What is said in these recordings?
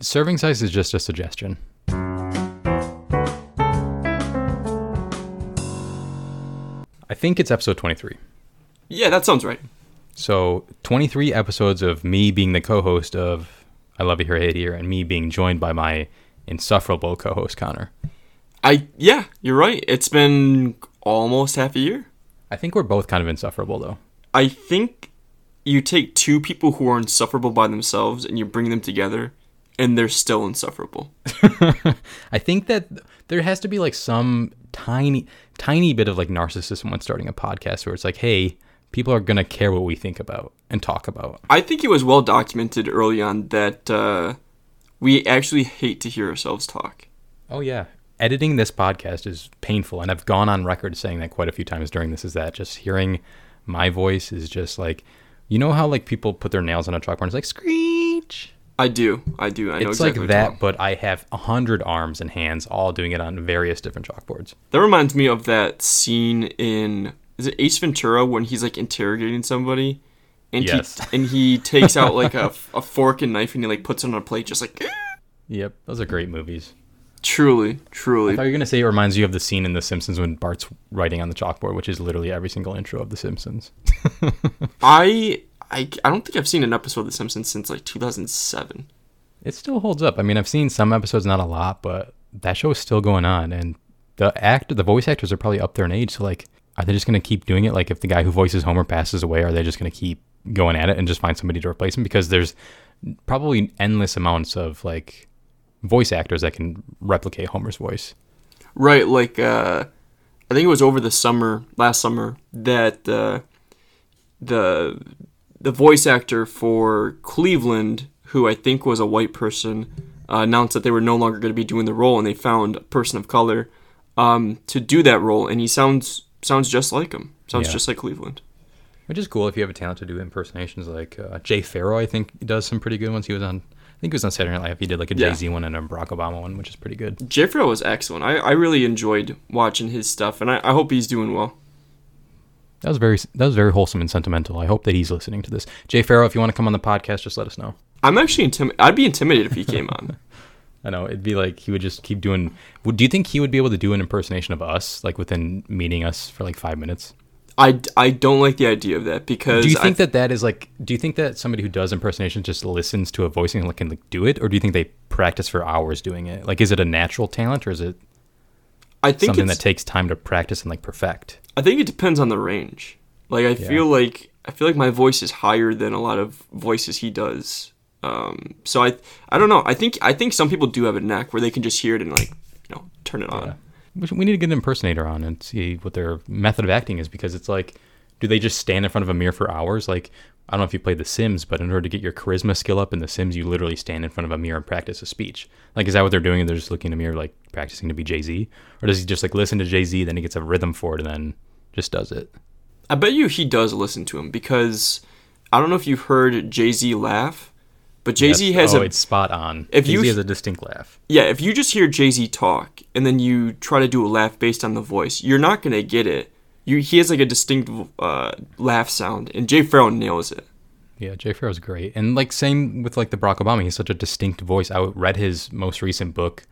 Serving size is just a suggestion. I think it's episode 23. Yeah, that sounds right. So 23 episodes of me being the co-host of I Love You Here, Hate Here, and me being joined by my insufferable co-host Connor. I yeah, you're right. It's been almost half a year. I think we're both kind of insufferable though. I think you take two people who are insufferable by themselves and you bring them together and they're still insufferable. I think that there has to be like some tiny tiny bit of like narcissism when starting a podcast where it's like, hey, people are gonna care what we think about and talk about. I think it was well documented early on that uh, we actually hate to hear ourselves talk. Oh yeah. Editing this podcast is painful and I've gone on record saying that quite a few times during this is that just hearing my voice is just like you know how like people put their nails on a chalkboard and it's like screech I do, I do. I know it's exactly like that, but I have a hundred arms and hands, all doing it on various different chalkboards. That reminds me of that scene in is it Ace Ventura when he's like interrogating somebody, and Yes. he and he takes out like a, a fork and knife and he like puts it on a plate, just like ah! Yep, those are great movies. truly, I truly. thought you were gonna say it reminds you of the scene in The Simpsons when Bart's writing on the chalkboard, which is literally every single intro of The Simpsons. I I I don't think I've seen an episode of The Simpsons since like 2007. It still holds up. I mean, I've seen some episodes, not a lot, but that show is still going on, and the act, the voice actors are probably up there in age. So, like, are they just gonna keep doing it? Like, if the guy who voices Homer passes away, are they just gonna keep going at it and just find somebody to replace him? Because there's probably endless amounts of like voice actors that can replicate Homer's voice. Right, like uh, I think it was over the summer, last summer, that uh, the the voice actor for Cleveland, who I think was a white person, uh, announced that they were no longer going to be doing the role, and they found a person of color um, to do that role, and he sounds sounds just like him, sounds Yeah. just like Cleveland. Which is cool if you have a talent to do impersonations. Like uh, Jay Pharoah, I think does some pretty good ones. He was on, I think he was on Saturday Night Live. He did like a Yeah. Jay Z one and a Barack Obama one, which is pretty good. Jay Pharoah was excellent. I, I really enjoyed watching his stuff, and I, I hope he's doing well. That was very that was very wholesome and sentimental. I hope that he's listening to this. Jay Pharoah, if you want to come on the podcast, just let us know. I'm actually intimidated. I'd be intimidated if he came on. I know it'd be like he would just keep doing. Would do you think he would be able to do an impersonation of us, like within meeting us for like five minutes? I, I don't like the idea of that because Do you I think that that is like? Do you think that somebody who does impersonations just listens to a voice and like, can like do it, or do you think they practice for hours doing it? Like, is it a natural talent, or is it I think something that takes time to practice and like perfect? I think it depends on the range. Like I feel like I feel like my voice is higher than a lot of voices he does. Um, so I I don't know. I think I think some people do have a knack where they can just hear it and like you know turn it on. Yeah. We need to get an impersonator on and see what their method of acting is because it's like, do they just stand in front of a mirror for hours? Like, I don't know if you played The Sims, but in order to get your charisma skill up in The Sims, you literally stand in front of a mirror and practice a speech. Like, is that what they're doing? They're just looking in the mirror, like practicing to be Jay Z, or does he just like listen to Jay Z, then he gets a rhythm for it, and then just does it? I bet you he does listen to him because I don't know if you've heard Jay Z laugh, but Jay Z Yes. has oh, a it's spot on. if Jay you- Z has a distinct laugh. yeah. If you just hear Jay Z talk and then you try to do a laugh based on the voice, you're not gonna get it. You he has like a distinct uh, laugh sound, and Jay Pharoah nails it. Yeah, Jay Pharoah's great, and like same with like the Barack Obama. He's such a distinct voice. I read his most recent book,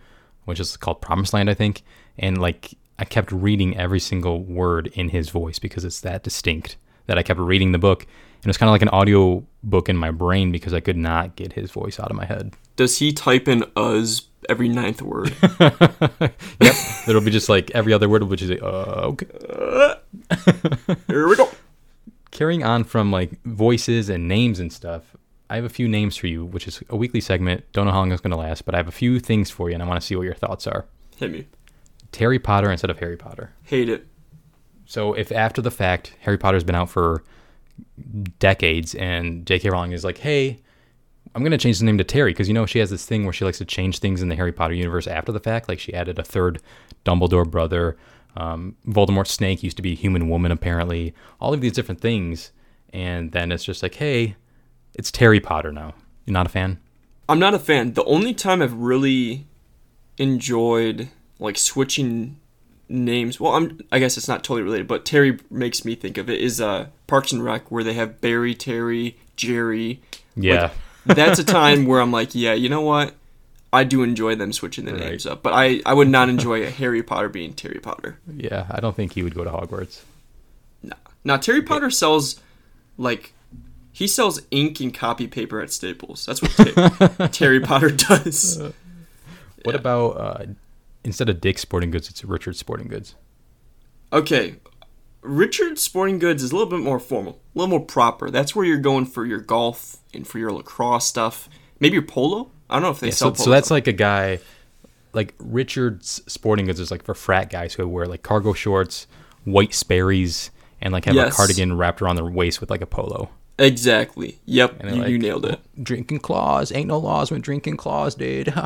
which is called Promised Land, I think, and like I kept reading every single word in his voice because it's that distinct that I kept reading the book, it was kind of like an audio book in my brain because I could not get his voice out of my head. Does he type in "us" every ninth word? Yep, it'll be just like every other word, which is uh, okay. Here we go. carrying on from like voices and names and stuff, I have a few names for you, which is a weekly segment. Don't know how long it's going to last, but I have a few things for you, and I want to see what your thoughts are. Hit me. Terry Potter instead of Harry Potter. Hate it. So if after the fact Harry Potter's been out for decades and J.K. Rowling is like, hey, I'm gonna change the name to Terry because you know she has this thing where she likes to change things in the Harry Potter universe after the fact. Like she added a third Dumbledore brother. Um, Voldemort's snake used to be a human woman apparently. All of these different things, and then it's just like, hey, it's Terry Potter now. You're not a fan? I'm not a fan. The only time I've really enjoyed like switching names. Well, I'm. I guess it's not totally related, but Terry makes me think of it. Is uh Parks and Rec where they have Barry, Terry, Jerry. Yeah. That's a time where I'm like, yeah, you know what? I do enjoy them switching the Right. names up, but I, I would not enjoy a Harry Potter being Terry Potter. Yeah, I don't think he would go to Hogwarts. No. Now Terry Potter sells like he sells ink and copy paper at Staples. That's what Ter- Terry Potter does. What about uh, instead of Dick's Sporting Goods, it's Richard Sporting Goods? Okay, Richard Sporting Goods is a little bit more formal, a little more proper. That's where you're going for your golf and for your lacrosse stuff. Maybe your polo. I don't know if they Yeah, sell so, polo. so that's like a guy, like Richard's Sporting Goods is like for frat guys who wear like cargo shorts, white Sperry's, and like have Yes. a cardigan wrapped around their waist with like a polo. exactly. Yep, And you, they're you nailed it. Drinking claws, ain't no laws when drinking claws, dude.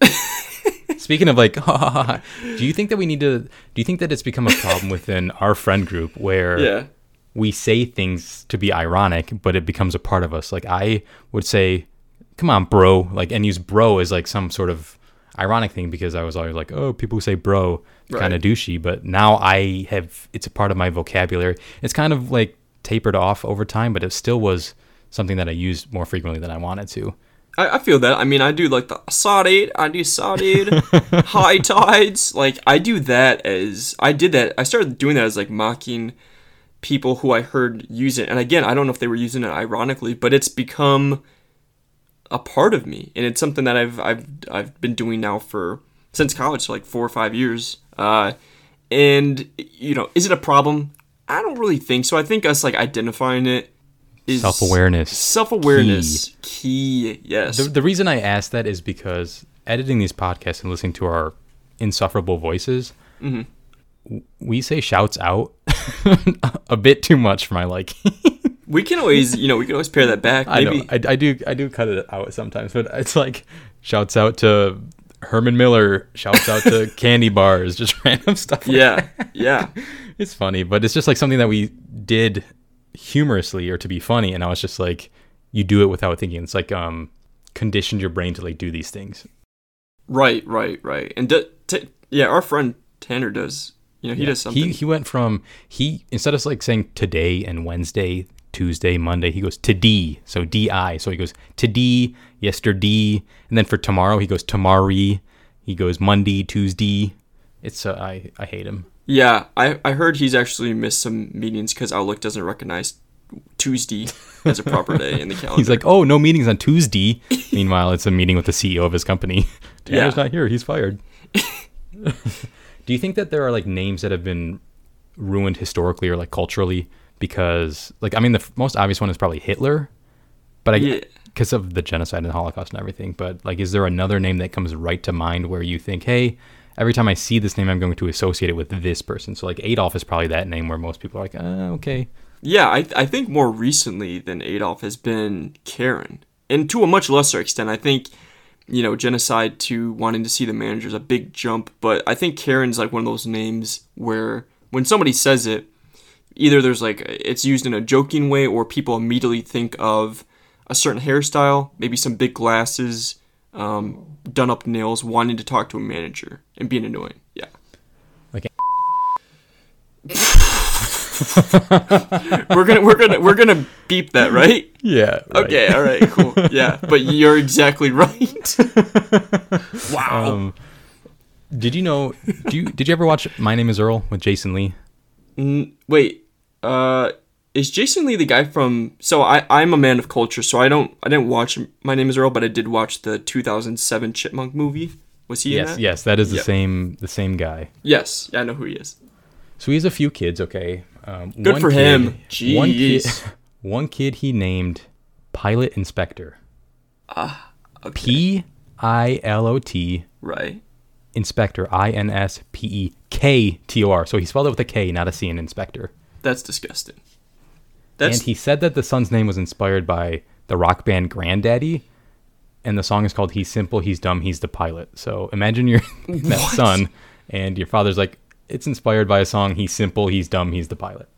Speaking of like, do you think that we need to? Do you think that it's become a problem within our friend group where Yeah. we say things to be ironic, but it becomes a part of us? Like I would say, "Come on, bro," like and use "bro" as like some sort of ironic thing because I was always like, "Oh, people who say bro kind of douchey," but now I have it's a part of my vocabulary. It's kind of like tapered off over time, but it still was something that I used more frequently than I wanted to. I, I feel that. I mean, I do like the sodade. I do sodade, high tides. Like I do that as I did that. I started doing that as like mocking people who I heard use it. And again, I don't know if they were using it ironically, but it's become a part of me, and it's something that I've I've I've been doing now for since college, so like four or five years. Uh, and you know, is it a problem? I don't really think so. I think us like identifying it Self awareness. Self awareness, key. Yes. The, the reason I ask that is because editing these podcasts and listening to our insufferable voices, Mm-hmm. w- we say shouts out a bit too much for my liking. we can always, you know, we can always pair that back. I know I, I do I do cut it out sometimes, but it's like shouts out to Herman Miller, shouts out to candy bars, just random stuff. like yeah. Yeah. it's funny, but it's just like something that we did humorously or to be funny, and I was just like, you do it without thinking. It's like um conditioned your brain to like do these things. Right. Right. Right. And d- t- yeah, our friend Tanner does. You know, he Yeah. does something. He he went from he instead of like saying today and Wednesday, Tuesday, Monday, he goes to D. So D I. So he goes to D, yesterday, and then for tomorrow he goes tomorrow. He goes Monday, Tuesday. It's uh, I I hate him. Yeah. I I heard he's actually missed some meetings because Outlook doesn't recognize Tuesday as a proper day in the calendar. He's like, oh, no meetings on Tuesday. Meanwhile, it's a meeting with the CEO of his company. Tanner's Yeah. not here. He's fired. Do you think that there are like names that have been ruined historically or like culturally because, like, I mean, the f- most obvious one is probably Hitler, but I Yeah. because of the genocide and the Holocaust and everything. But like, is there another name that comes right to mind where you think, hey, every time I see this name, I'm going to associate it with this person? So like, Adolf is probably that name where most people are like, uh, okay, Yeah, I, I think more recently than Adolf has been Karen. And to a much lesser extent, I think, you know, genocide to wanting to see the manager is a big jump. But I think Karen's like one of those names where when somebody says it, either there's like, it's used in a joking way or people immediately think of a certain hairstyle, maybe some big glasses, um, done up nails, wanting to talk to a manager and being annoying. Yeah. Like- we're gonna we're gonna we're gonna beep that, right? yeah, right. Okay, all right, cool. Yeah, but you're exactly right. wow. Um, did you know? Do you did you ever watch My Name Is Earl with Jason Lee? N- wait, uh, is Jason Lee the guy from? So I I'm a man of culture, so I don't I didn't watch My Name Is Earl, but I did watch the 2007 Chipmunk movie. Was he in Yes, that? yes, that is the Yep. same the same guy. Yes, yeah, I know who he is. So he has a few kids. Okay, um, Good for him. One kid, one kid he named Pilot Inspector. Ah, okay. P I L O T right. Inspector. I N S P E K T O R. So he spelled it with a K, not a C in Inspector. That's disgusting. That's and he said that the son's name was inspired by the rock band Grandaddy, and the song is called "He's Simple, He's Dumb, He's the Pilot." So imagine you're that What? son, and your father's like, "It's inspired by a song. He's simple, he's dumb, he's the pilot."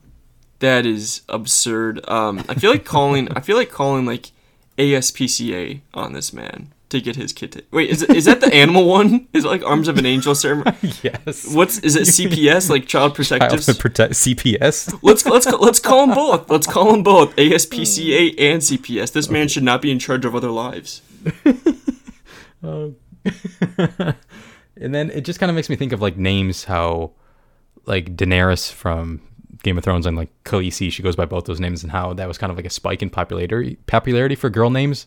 that is absurd. Um, I feel like calling I feel like calling like ASPCA on this man to get his kid. To, wait, is is that the animal one? Is it like Arms of an Angel ceremony? yes. What's is it CPS like Child Protective? Childhood protect CPS. Let's let's let's call them both. Let's call them both ASPCA uh. and CPS. This man should not be in charge of other lives. Oh. and then it just kind of makes me think of like names how like Daenerys from Game of Thrones and like Khaleesi, she goes by both those names, and how that was kind of like a spike in popularity popularity for girl names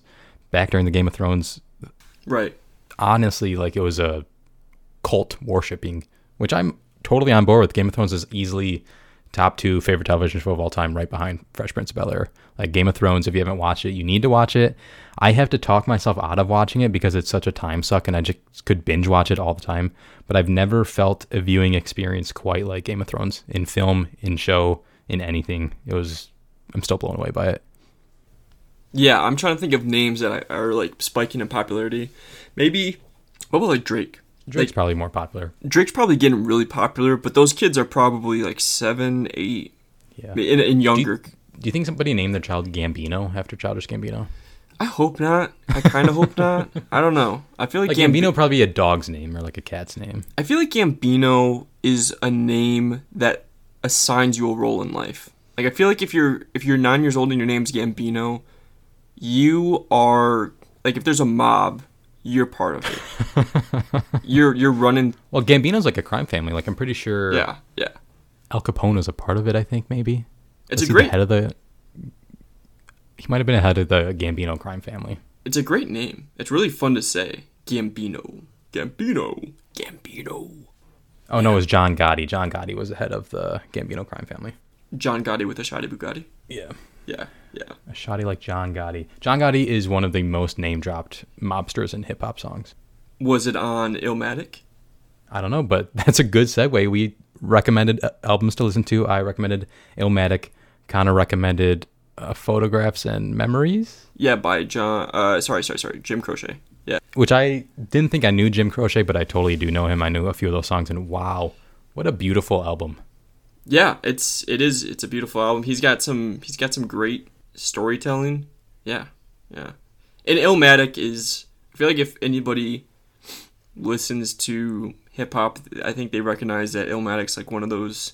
back during the Game of Thrones. Right. Honestly, like it was a cult worshipping, which I'm totally on board with. Game of Thrones is easily top two favorite television show of all time, right behind Fresh Prince of Bel Air. Like Game of Thrones, if you haven't watched it, you need to watch it. I have to talk myself out of watching it because it's such a time suck, and I just could binge watch it all the time. But I've never felt a viewing experience quite like Game of Thrones in film, in show, in anything. It was. I'm still blown away by it. Yeah, I'm trying to think of names that are like spiking in popularity. Maybe what about like Drake? Drake's Like- probably more popular. Drake's probably getting really popular, but those kids are probably like seven, eight, Yeah. and, in younger. Do you think somebody named their child Gambino after Childish Gambino? I hope not. I kind of hope not. I don't know. I feel like, Like Gambi- Gambino probably a dog's name or like a cat's name. I feel like Gambino is a name that assigns you a role in life. Like I feel like if you're if you're nine years old and your name's Gambino, you are like if there's a mob, you're part of it. you're you're running. Well, Gambino's like a crime family. Like I'm pretty sure Yeah, yeah. Al Capone is a part of it. I think maybe. It's Was a great head of the. He might have been a head of the Gambino crime family. it's a great name. It's really fun to say. Gambino, Gambino, Gambino. Oh no, it was John Gotti. John Gotti was the head of the Gambino crime family. John Gotti with a shoddy Bugatti. Yeah. Yeah, yeah. A shoddy like John Gotti. John Gotti is one of the most name dropped mobsters in hip hop songs. Was it on Illmatic? I don't know, but that's a good segue. We recommended uh, albums to listen to. I recommended Illmatic. Connor recommended uh, Photographs and Memories, Yeah, by John. Uh, sorry, sorry, sorry. Jim Croce. Yeah. which I didn't think I knew Jim Croce, but I totally do know him. I knew a few of those songs, and wow, what a beautiful album. Yeah, it's it is it's a beautiful album. He's got some he's got some great storytelling. Yeah, yeah. And Illmatic is I feel like if anybody listens to hip hop, I think they recognize that Illmatic's like one of those.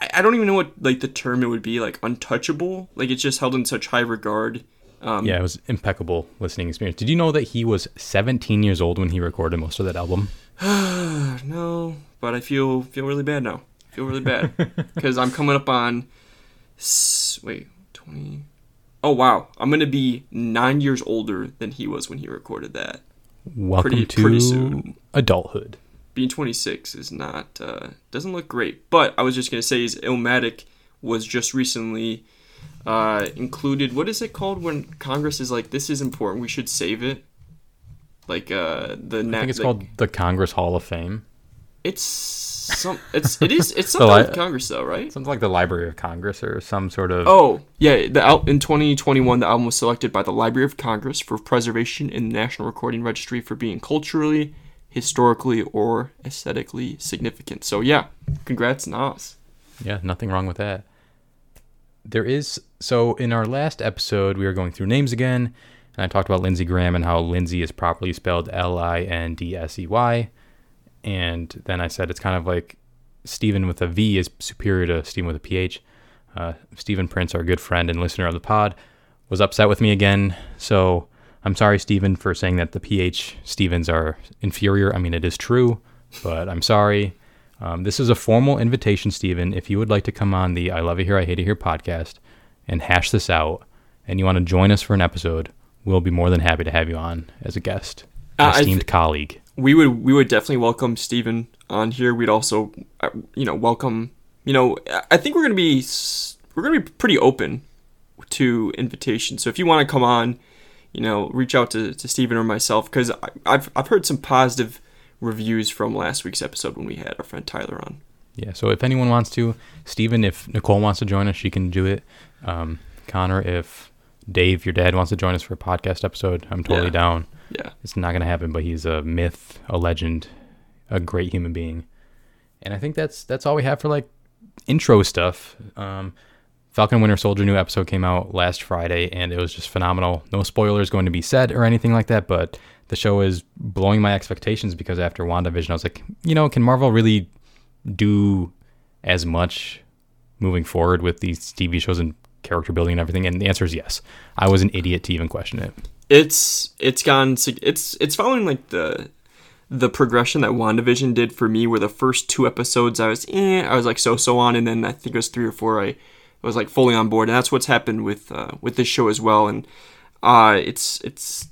I, I don't even know what like the term it would be like untouchable. Like it's just held in such high regard. Um, Yeah, it was impeccable listening experience. Did you know that he was 17 years old when he recorded most of that album? no, but I feel feel really bad now. Feel really bad because I'm coming up on wait twenty. Oh wow, I'm gonna be nine years older than he was when he recorded that. Welcome Pretty- to pretty soon. adulthood. Being 26 is not uh, doesn't look great. But I was just gonna say is Illmatic was just recently uh, included. What is it called when Congress is like this is important, we should save it. Like uh, the I think it's called the Congress Hall of Fame. It's some. It's it is. It's something li- with Congress though, right? Something like the Library of Congress or some sort of. Oh yeah, the al- in 2021, the album was selected by the Library of Congress for preservation in the National Recording Registry for being culturally, historically, or aesthetically significant. So yeah, congrats Nas. Yeah, nothing wrong with that. There is so in our last episode we were going through names again, and I talked about Lindsey Graham and how Lindsay is properly spelled L I N D S E Y, and then I said it's kind of like Stephen with a V is superior to Stephen with a PH. Uh, Stephen Prince, our good friend and listener of the pod, was upset with me again. So I'm sorry, Stephen, for saying that the PH Stevens are inferior. I mean, it is true, but I'm sorry. Um, this is a formal invitation, Stephen. If you would like to come on the I Love It Here, I Hate It Here podcast and hash this out, and you want to join us for an episode, we'll be more than happy to have you on as a guest, an Uh, esteemed th- colleague. We would we would definitely welcome Steven on here. We'd also, uh, you know, welcome. You know, I- think we're gonna be we're gonna be pretty open to invitations. So if you want to come on, you know, reach out to, to Steven or myself because I've I've heard some positive reviews from last week's episode when we had our friend Tyler on. Yeah, so if anyone wants to, Stephen, if Nicole wants to join us, she can do it. Um, Connor, if Dave, your dad, wants to join us for a podcast episode, I'm totally Yeah. down. Yeah. It's not going to happen, but he's a myth, a legend, a great human being. And I think that's that's all we have for like intro stuff. Um, Falcon Winter Soldier new episode came out last Friday, and it was just phenomenal. No spoilers going to be said or anything like that, but the show is blowing my expectations because after WandaVision, I was like, you know, can Marvel really do as much moving forward with these TV shows and character building and everything? And the answer is yes. I was an idiot to even question it. It's it's gone it's it's following like the the progression that WandaVision did for me where the first two episodes I was eh, I was like so so on. And then I think it was three or four I was like fully on board. And that's what's happened with uh, with this show as well. And uh it's it's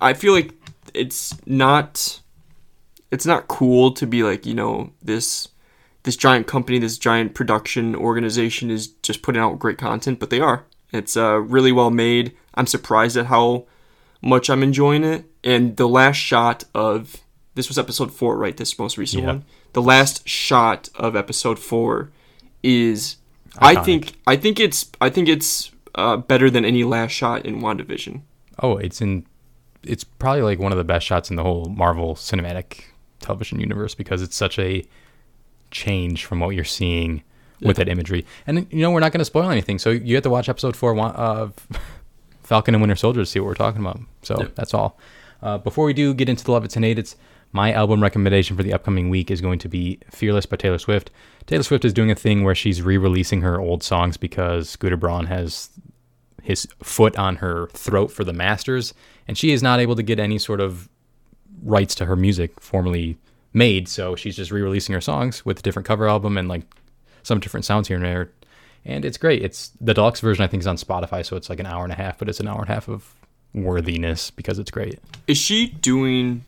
I feel like it's not it's not cool to be like you know this this giant company this giant production organization is just putting out great content but they are. It's uh, really well made. I'm surprised at how much i'm enjoying it and the last shot of this was episode four right this most recent Yeah. one the last shot of episode four is i think i think it's i think it's uh, better than any last shot in wandavision Oh, it's in. It's probably like one of the best shots in the whole Marvel Cinematic Television universe because it's such a change from what you're seeing with that imagery. And you know, we're not going to spoil anything, so you have to watch episode four of Falcon and Winter Soldier to see what we're talking about. So Yep. that's all. Uh, before we do get into the love it's and hate it's, my album recommendation for the upcoming week is going to be Fearless by Taylor Swift. Taylor Swift is doing a thing where she's re-releasing her old songs because Scooter Braun has his foot on her throat for the masters, and she is not able to get any sort of rights to her music formally made. So she's just re-releasing her songs with a different cover album and like some different sounds here and there, and it's great. It's the deluxe version. I think is on Spotify, so it's like an hour and a half, but it's an hour and a half of worthiness because it's great. Is she doing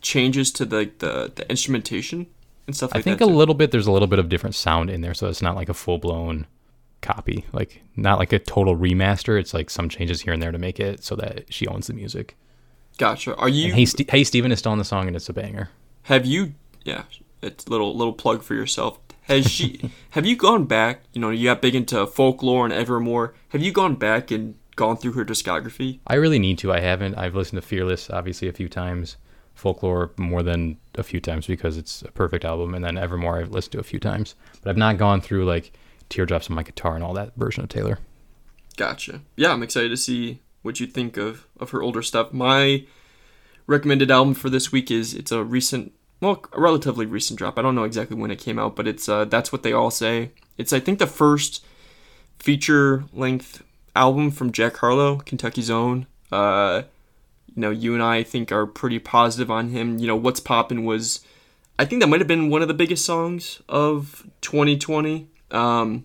changes to the the, the instrumentation and stuff like that? I think a little bit. There's a little bit of different sound in there, so it's not like a full blown copy, like not like a total remaster. It's like some changes here and there to make it so that she owns the music. Gotcha. Are you? And hey, St- hey, Steven is still on the song, and it's a banger. Have you? Yeah, it's little little plug for yourself. Has she? have you gone back? You know, you got big into folklore and Evermore. Have you gone back and gone through her discography? I really need to. I haven't. I've listened to Fearless obviously a few times, Folklore more than a few times because it's a perfect album, and then Evermore I've listened to a few times, but I've not gone through like Teardrops on My Guitar and all that version of Taylor. Gotcha. Yeah, I'm excited to see what you think of of her older stuff. My recommended album for this week is it's a recent, well, a relatively recent drop. I don't know exactly when it came out, but it's uh, that's what they all say. It's I think the first feature length album from Jack Harlow, Kentucky's Own. Uh, you know, you and I, I think are pretty positive on him. You know, what's poppin' was, I think that might have been one of the biggest songs of 2020. Um,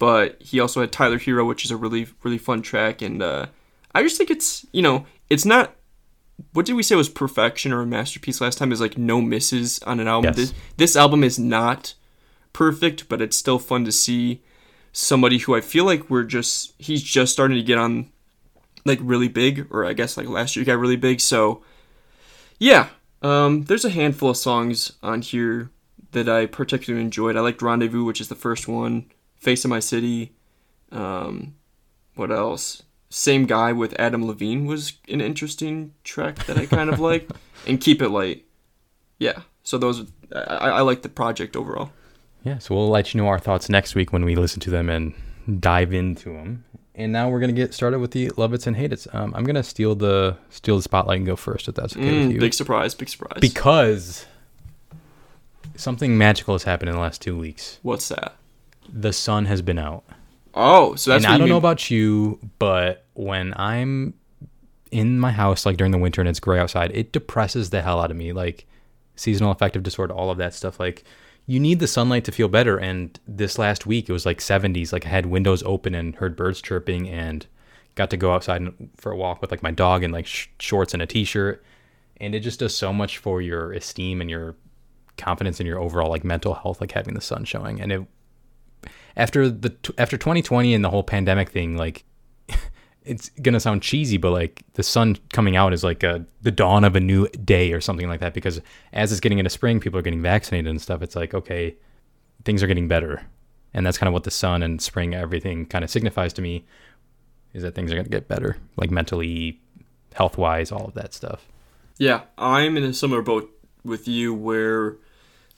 but he also had Tyler Herro, which is a really really fun track, and uh, I just think it's you know it's not. What did we say was perfection or a masterpiece last time? Is like no misses on an album. Yes. This this album is not perfect, but it's still fun to see somebody who I feel like we're just he's just starting to get on like really big, or I guess like last year he got really big. So yeah, um, there's a handful of songs on here that I particularly enjoyed. I liked Rendezvous, which is the first one. Face of My City. Um, what else? Same guy with Adam Levine was an interesting track that I kind of liked. And Keep It Light. Yeah. So those, I, I like the project overall. Yeah, so we'll let you know our thoughts next week when we listen to them and dive into them. And now we're gonna get started with the love it's and hate it's. Um, I'm gonna steal the steal the spotlight and go first if that's okay with Mm, you. big surprise, big surprise. because something magical has happened in the last two weeks. What's that? The sun has been out. Oh, so that's and I don't know about you, but when I'm in my house, like during the winter and it's gray outside, it depresses the hell out of me. Like seasonal affective disorder, all of that stuff. Like you need the sunlight to feel better. And this last week, it was like 70s. Like I had windows open and heard birds chirping and got to go outside for a walk with like my dog in like sh- shorts and a t-shirt. And it just does so much for your esteem and your confidence in your overall like mental health, like having the sun showing. And it after the after 2020 and the whole pandemic thing, like it's gonna sound cheesy, but like the sun coming out is like a the dawn of a new day or something like that. Because as it's getting into spring, people are getting vaccinated and stuff. It's like okay, things are getting better, and that's kind of what the sun and spring everything kind of signifies to me. Is that things are gonna get better, like mentally, health wise, all of that stuff. Yeah, I'm in a similar boat with you where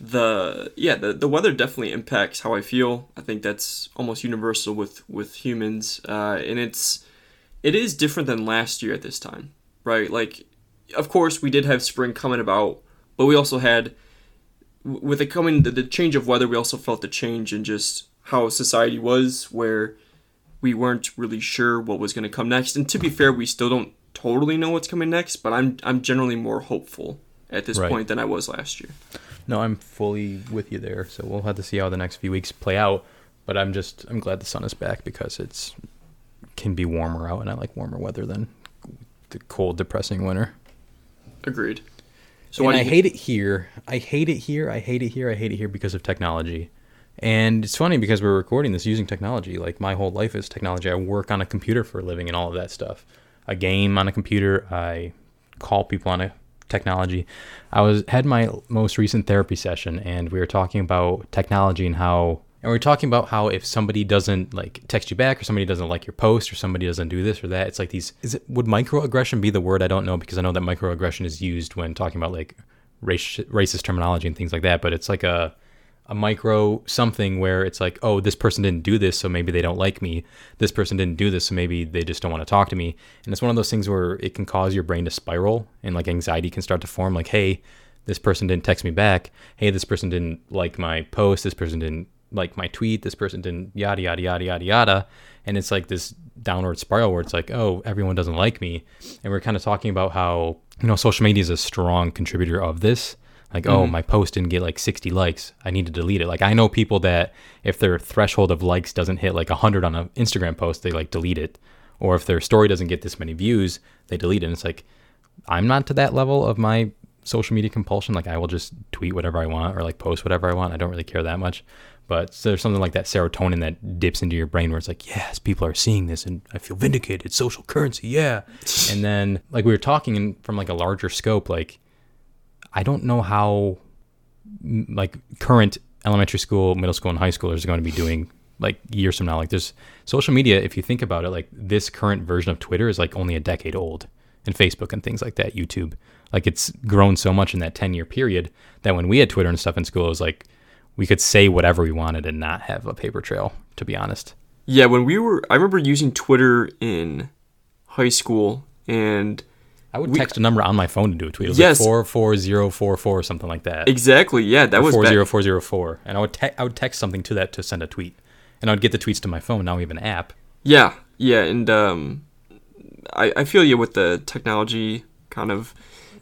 the yeah the, the weather definitely impacts how I feel. I think that's almost universal with with humans, uh, and it's it is different than last year at this time, right? Like, of course we did have spring coming about, but we also had with the coming the, the change of weather. We also felt the change in just how society was, where we weren't really sure what was going to come next. And to be fair, we still don't totally know what's coming next, but I'm I'm generally more hopeful at this Right. point than I was last year. No, I'm fully with you there. So we'll have to see how the next few weeks play out. But I'm just I'm glad the sun is back because it's can be warmer out, and I like warmer weather than the cold, depressing winter. Agreed. So and I hate it here. I hate it here. I hate it here. I hate it here because of technology. And it's funny because we're recording this using technology. Like my whole life is technology. I work on a computer for a living and all of that stuff. I game on a computer. I call people on a technology. I was had my most recent therapy session and we were talking about technology and how and we are talking about how if somebody doesn't like text you back or somebody doesn't like your post or somebody doesn't do this or that, it's like these is it would microaggression be the word? I don't know because I know that microaggression is used when talking about like race, racist terminology and things like that, but it's like a a micro something where it's like, oh, this person didn't do this, so maybe they don't like me. This person didn't do this, so maybe they just don't want to talk to me. And it's one of those things where it can cause your brain to spiral and like anxiety can start to form. Like, hey, this person didn't text me back. Hey, this person didn't like my post. This person didn't like my tweet. This person didn't yada yada yada yada yada. And it's like this downward spiral where it's like, oh, everyone doesn't like me. And we're kind of talking about how you know social media is a strong contributor of this like oh mm-hmm. my post didn't get like 60 likes. I need to delete it. Like i know people that if their threshold of likes doesn't hit like 100 on an instagram post they like delete it. Or if their story doesn't get this many views they delete it. And it's like i'm not to that level of my social media compulsion. Like i will just tweet whatever i want or like post whatever i want. I don't really care that much. But there's something like that serotonin that dips into your brain where it's like yes people are seeing this and i feel vindicated. Social currency. Yeah. And then like we were talking in, from like a larger scope like I don't know how mm, like current elementary school, middle school, and high schoolers are going to be doing like years from now. Like there's social media. If you think about it, like this current version of Twitter is like only a decade old, and Facebook and things like that, YouTube. Like it's grown so much in that 10 year period that when we had Twitter and stuff in school, it was like we could say whatever we wanted and not have a paper trail. To be honest. Yeah, when we were, I remember using Twitter in high school, and I would We- text a number on my phone to do a tweet. It was Yes. like four four zero four four or something like that. exactly, yeah, that was four back- zero four zero four, and I would te- I would text something to that to send a tweet, and I would get the tweets to my phone. Now we have an app. Yeah, yeah, and um, I I feel you with the technology kind of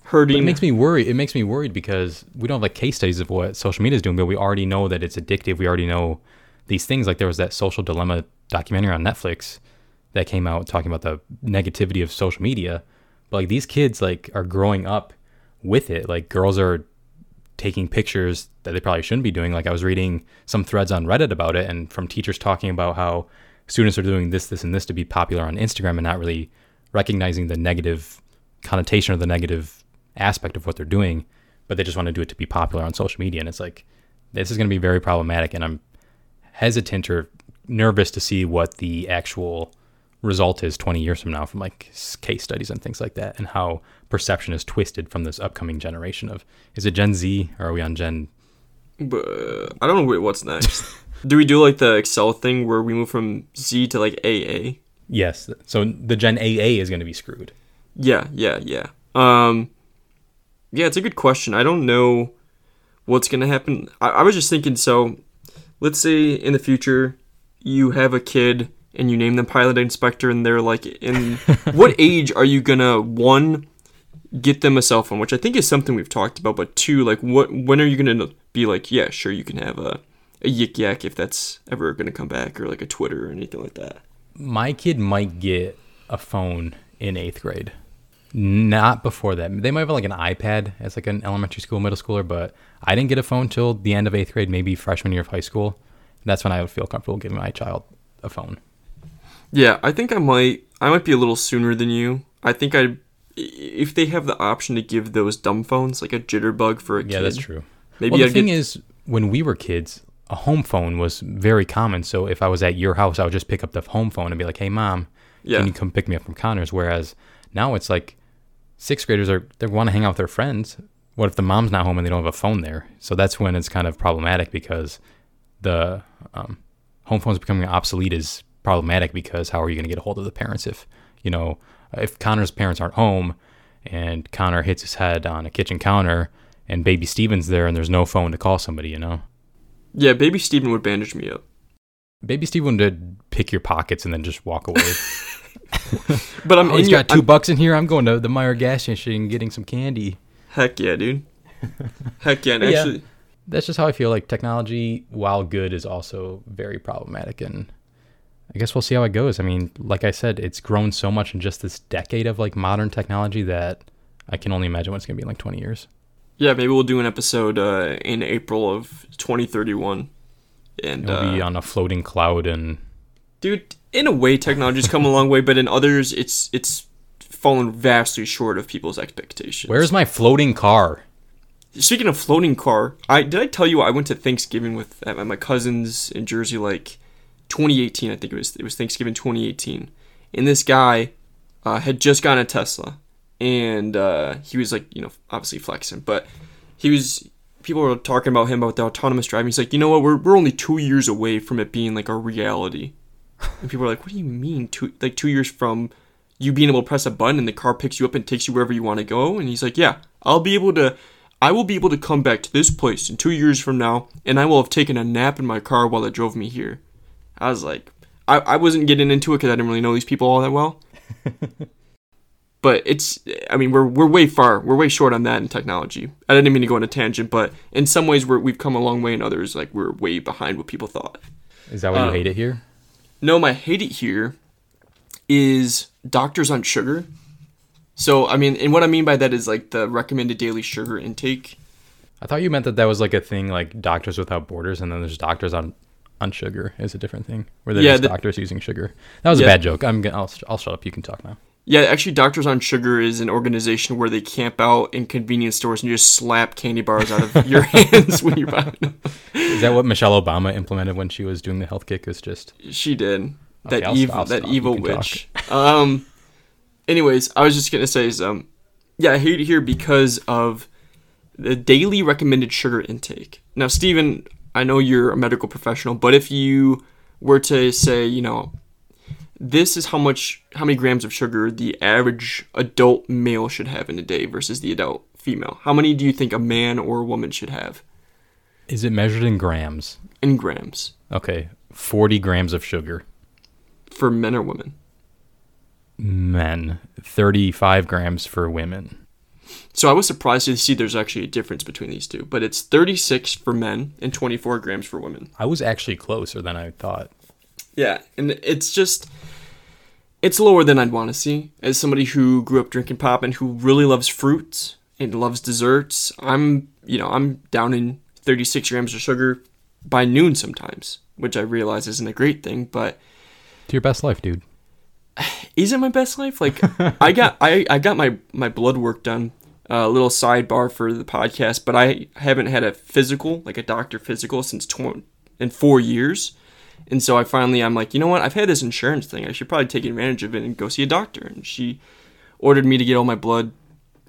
But hurting. it makes me worry. It makes me worried because we don't have like case studies of what social media is doing, but we already know that it's addictive. We already know these things. Like there was that social dilemma documentary on Netflix that came out talking about the negativity of social media. But like these kids like are growing up with it. Like girls are taking pictures that they probably shouldn't be doing. Like I was reading some threads on Reddit about it and from teachers talking about how students are doing this, this, and this to be popular on Instagram and not really recognizing the negative connotation or the negative aspect of what they're doing, but they just want to do it to be popular on social media. And it's like, this is going to be very problematic. And I'm hesitant or nervous to see what the actual result is 20 years from now from like case studies and things like that and how perception is twisted from this upcoming generation of is it gen z or are we on gen But I don't know what's next. Do we do like the Excel thing where we move from Z to like AA? yes so the gen aa is going to be screwed Yeah, yeah, yeah. Um, yeah, it's a good question. I don't know what's gonna happen. I, I was just thinking. So, let's say in the future you have a kid and you name them pilot inspector, and they're like, in what age are you gonna one get them a cell phone, which I think is something we've talked about, but two, like, what when are you gonna be like, yeah, sure, you can have a a yik yak if that's ever gonna come back, or like a Twitter or anything like that. my kid might get a phone in eighth grade. Not before that. They might have like an ipad as like an elementary school middle schooler but i didn't get a phone till the end of eighth grade maybe freshman year of high school. That's when i would feel comfortable giving my child a phone Yeah, I think I might. I might be a little sooner than you. I think I, if they have the option to give those dumb phones like a jitterbug for a kid. yeah that's true Maybe well the I'd thing get, is when we were kids a home phone was very common so if i was at your house i would just pick up the home phone and be like hey mom yeah, can you come pick me up from Connors? Whereas now it's like sixth graders are they want to hang out with their friends. What if the mom's not home and they don't have a phone there? So that's when it's kind of problematic because the um, home phones becoming obsolete is problematic because how are you going to get a hold of the parents if you know if Connor's parents aren't home and Connor hits his head on a kitchen counter and baby Steven's there and there's no phone to call somebody, you know. yeah. Baby Steven would bandage me up. Baby Steven would pick your pockets and then just walk away. but I'm Oh, he's your, got 2 I'm- bucks in here. I'm going to the Meijer gas station and getting some candy. heck yeah, dude. Heck yeah, and Yeah. actually, That's just how I feel like technology, while good, is also very problematic. And I guess we'll see how it goes. I mean, like I said, it's grown so much in just this decade of like modern technology that I can only imagine what it's going to be in like 20 years. yeah, maybe we'll do an episode uh, in April of 2031. And It'll be uh, on a floating cloud and dude, in a way, technology's come a long way, but in others, it's it's fallen vastly short of people's expectations. where's my floating car? Speaking of floating car, I did I tell you I went to Thanksgiving with at my cousins in Jersey like 2018. I think it was it was Thanksgiving 2018, and this guy uh, had just gotten a Tesla, and uh, he was like you know obviously flexing, but he was people were talking about him about the autonomous driving. He's like, you know what, we're we're only two years away from it being like a reality, and people are like, what do you mean two like two years from you being able to press a button and the car picks you up and takes you wherever you want to go. And he's like, yeah, I'll be able to, I will be able to come back to this place in two years from now, and I will have taken a nap in my car while it drove me here. I was like, I, I wasn't getting into it because I didn't really know these people all that well. but it's, I mean, we're we're way far, we're way short on that in technology. I didn't mean to go on a tangent, but in some ways we're, we've come a long way. In others, like we're way behind what people thought. Is that why Uh, you hate it here? No, my hate it here is doctors on sugar. So, I mean, and what I mean by that is like the recommended daily sugar intake. I thought you meant that that was like a thing like Doctors Without Borders, and then there's Doctors on on sugar is a different thing where they're Yeah, the- doctors using sugar. That was Yeah. a bad joke. I'm gonna, I'll I'll shut up. You can talk now. Yeah, actually, Doctors on Sugar is an organization where they camp out in convenience stores and you just slap candy bars out of your hands when you're buying them. Is that what Michelle Obama implemented when she was doing the health kick? Was just She did. That I'll evil, stop, that evil witch. um. Anyways, I was just gonna say is um, yeah, I hate it here because of the daily recommended sugar intake. Now, Stephen, I know you're a medical professional, but if you were to say, you know, this is how much, how many grams of sugar the average adult male should have in a day versus the adult female, how many do you think a man or a woman should have is it measured in grams? in grams Okay, forty grams of sugar. for men or women? Men, thirty-five grams for women. So I was surprised to see there's actually a difference between these two, but it's 36 for men and 24 grams for women. I was actually closer than I thought. Yeah, and it's just it's lower than I'd want to see. As somebody who grew up drinking pop and who really loves fruits and loves desserts, I'm you know I'm down in 36 grams of sugar by noon sometimes, which I realize isn't a great thing, but To your best life, dude. is it my best life? Like I got I, I got my my blood work done. A little sidebar for the podcast, but I haven't had a physical, like a doctor physical, since tw- in four years. And so I finally, I'm like, you know what? I've had this insurance thing. I should probably take advantage of it and go see a doctor. And she ordered me to get all my blood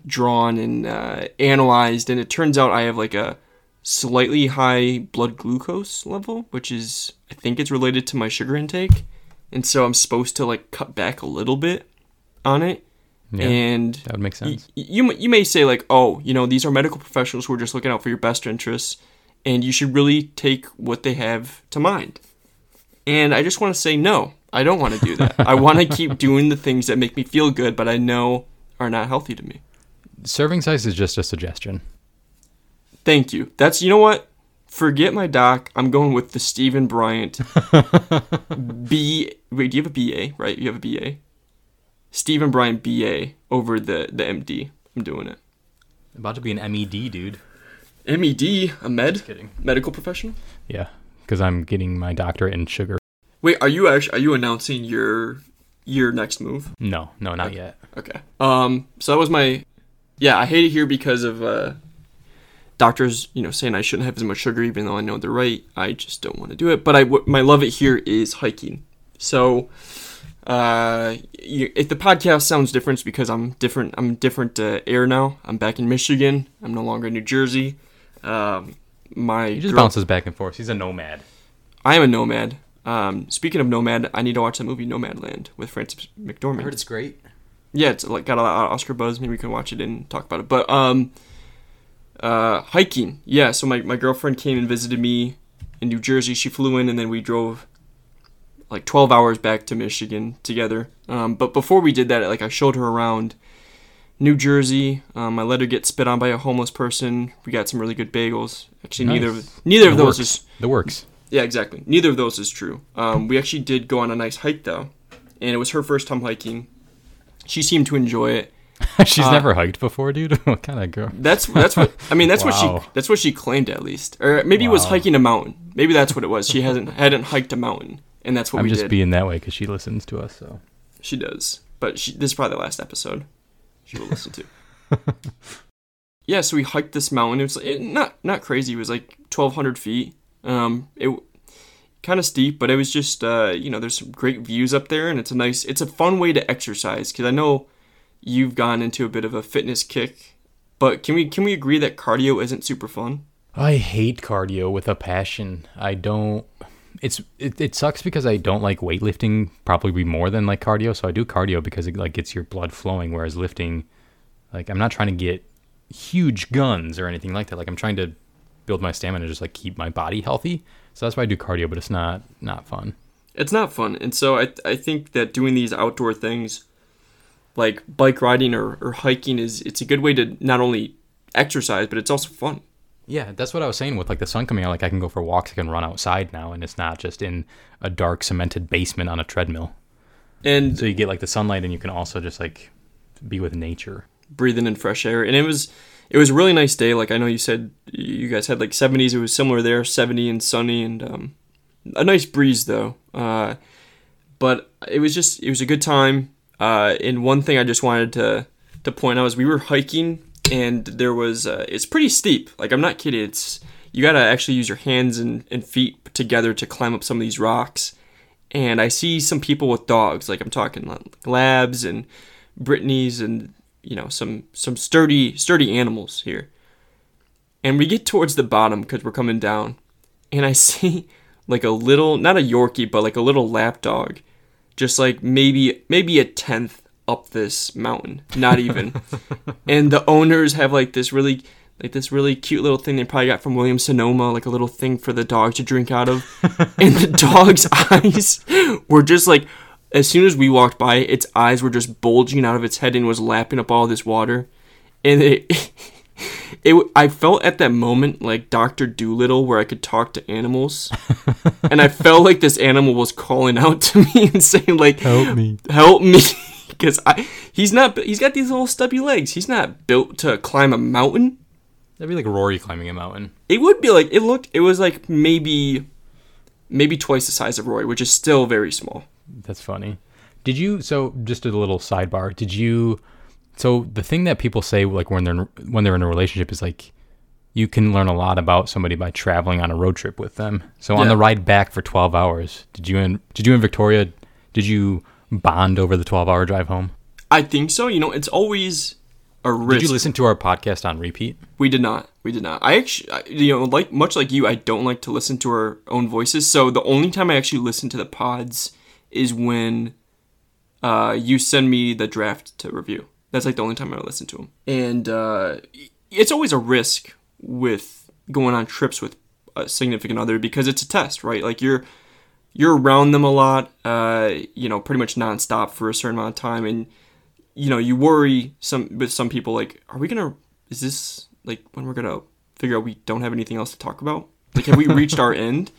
drawn and uh, analyzed. And it turns out I have like a slightly high blood glucose level, which is, I think it's related to my sugar intake. And so I'm supposed to like cut back a little bit on it. Yeah, And that would make y- sense. you you may say like, oh, you know, these are medical professionals who are just looking out for your best interests, and you should really take what they have to mind. And I just want to say no, I don't want to do that. I want to keep doing the things that make me feel good, but I know are not healthy to me. Serving size is just a suggestion. Thank you. That's you know what. Forget my doc. I'm going with the Stephen Bryant B. Wait, do you have a BA? Right, you have a BA. Stephen Bryant BA over the the MD. I'm doing it. About to be an MED, dude. MED, a med, Just Kidding. medical professional. Yeah, because I'm getting my doctorate in sugar. Wait, are you actually are you announcing your your next move? No, no, not yet. Okay. Um. So that was my. Yeah, I hate it here because of uh, doctors, you know, saying I shouldn't have as much sugar, even though I know they're right. I just don't want to do it. But I, w- my love it here is hiking. So, uh, you, if the podcast sounds different, it's because I'm different. I'm different uh, air now. I'm back in Michigan. I'm no longer in New Jersey. Um, my He just girl- bounces back and forth. He's a nomad. I am a nomad. Um, speaking of nomad, I need to watch that movie Nomadland with Frances McDormand. Heard it's great. Yeah, it's like got a lot of Oscar buzz. Maybe we can watch it and talk about it. But um, uh, hiking. Yeah. So my my girlfriend came and visited me in New Jersey. She flew in and then we drove like 12 hours back to Michigan together. Um, but before we did that, like I showed her around New Jersey. Um, I let her get spit on by a homeless person. We got some really good bagels. Actually, neither of Nice. neither of The those works. is The works. yeah, exactly. Neither of those is true. Um, we actually did go on a nice hike though, and it was her first time hiking. She seemed to enjoy it. She's Uh, never hiked before, dude. what kind of girl? That's that's what I mean. That's what she that's what she claimed at least, or maybe it was hiking a mountain. Maybe that's what it was. She hasn't hadn't hiked a mountain, and that's what I'm we just did. being that way because she listens to us. So She does, but she, this is probably the last episode she will listen to. yeah, so we hiked this mountain. It was it, not not crazy. It was like 1,200 feet. Um, it kind of steep, but it was just uh, you know, there's some great views up there, and it's a nice, it's a fun way to exercise. Because I know you've gone into a bit of a fitness kick, but can we can we agree that cardio isn't super fun? I hate cardio with a passion. I don't. It's it, it sucks because I don't like weightlifting probably more than like cardio. So I do cardio because it like gets your blood flowing. Whereas lifting, like I'm not trying to get huge guns or anything like that. Like I'm trying to build my stamina, and just like keep my body healthy. So that's why I do cardio, but it's not not fun. it's not fun. And so I, I think that doing these outdoor things like bike riding or, or hiking is it's a good way to not only exercise, but it's also fun. Yeah, that's what I was saying with like the sun coming out. Like I can go for walks, I can run outside now, and it's not just in a dark cemented basement on a treadmill. And So you get like the sunlight, and you can also just like be with nature. breathing in fresh air. And it was it was a really nice day. Like I know you said you guys had like 70s. It was similar there, 70 and sunny and um, a nice breeze though. Uh, but it was just it was a good time. Uh, and one thing I just wanted to to point out is we were hiking and there was uh, it's pretty steep. Like I'm not kidding. It's you gotta actually use your hands and, and feet together to climb up some of these rocks. And I see some people with dogs. Like I'm talking labs and Brittany's and you know some some sturdy sturdy animals here. And we get towards the bottom because we're coming down, and I see like a little not a Yorkie but like a little lap dog, just like maybe maybe a tenth up this mountain, not even. and the owners have like this really like this really cute little thing they probably got from Williams Sonoma, like a little thing for the dog to drink out of. and the dog's eyes were just like as soon as we walked by, its eyes were just bulging out of its head and was lapping up all this water. And it, it, I felt at that moment like Doctor Dolittle, where I could talk to animals, and I felt like this animal was calling out to me and saying like, Help me. help me," because I he's not he's got these little stubby legs. He's not built to climb a mountain. That'd be like Rory climbing a mountain. It would be like it looked. It was like maybe, maybe twice the size of Roy, which is still very small. That's funny. Did you? So just a little sidebar. Did you? So the thing that people say like when they're when they're in a relationship is like you can learn a lot about somebody by traveling on a road trip with them. So on the ride back for 12 hours, did you and did you and Victoria did you bond over the 12 hour drive home? I think so. You know, it's always a risk. Did you listen to our podcast on repeat? We did not. We did not. I actually, you know, like much like you, I don't like to listen to our own voices. So the only time I actually listen to the pods is when uh, you send me the draft to review. That's like the only time I listen to them. And uh, it's always a risk with going on trips with a significant other because it's a test, right? Like you're you're around them a lot, uh, you know, pretty much nonstop for a certain amount of time, and you know, you worry some with some people like, are we gonna? Is this like when we're gonna figure out we don't have anything else to talk about? Like, have we reached our end?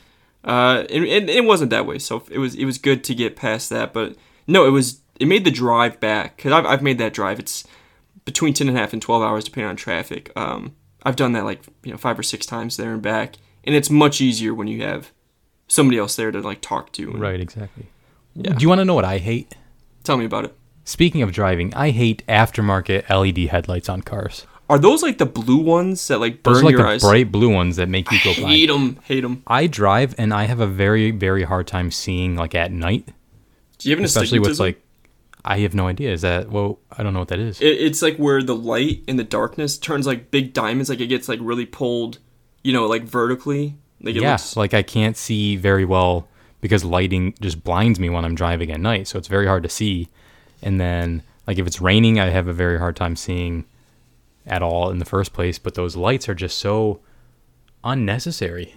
Uh, and, and it wasn't that way, so it was it was good to get past that. But no, it was it made the drive back because I've I've made that drive. It's between 10 and a half and 12 hours depending on traffic. Um, I've done that like you know five or six times there and back, and it's much easier when you have somebody else there to like talk to. and Right, exactly. Yeah. Do you want to know what I hate? Tell me about it. Speaking of driving, I hate aftermarket LED headlights on cars. Are those like the blue ones that like burn Those are like your the eyes? bright blue ones that make you go blind. hate them. Hate them. I drive and I have a very very hard time seeing like at night, Do you have an especially with like I have no idea. Is that well? I don't know what that is. It, it's like where the light in the darkness turns like big diamonds. Like it gets like really pulled, you know, like vertically. Like yeah, looks. like I can't see very well because lighting just blinds me when I'm driving at night. So it's very hard to see. And then like if it's raining, I have a very hard time seeing at all in the first place. But those lights are just so unnecessary.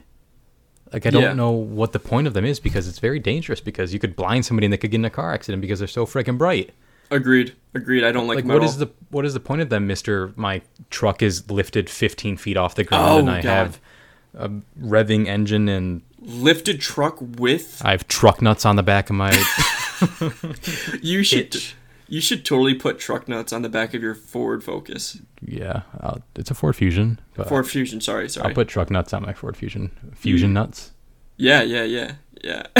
Like I don't Yeah. know what the point of them is because it's very dangerous because you could blind somebody and they could get in a car accident because they're so freaking bright. Agreed. Agreed. I don't like, Like what is the what is the point of them, Mister? My truck is lifted 15 feet off the ground Oh, and I God. have a revving engine and lifted truck with? I have truck nuts on the back of my. You should. Hitch. You should totally put truck nuts on the back of your Ford Focus. yeah, uh, it's a Ford Fusion. Ford Fusion. Sorry. Sorry. I'll put truck nuts on my Ford Fusion. Fusion nuts. Yeah, yeah, yeah, yeah.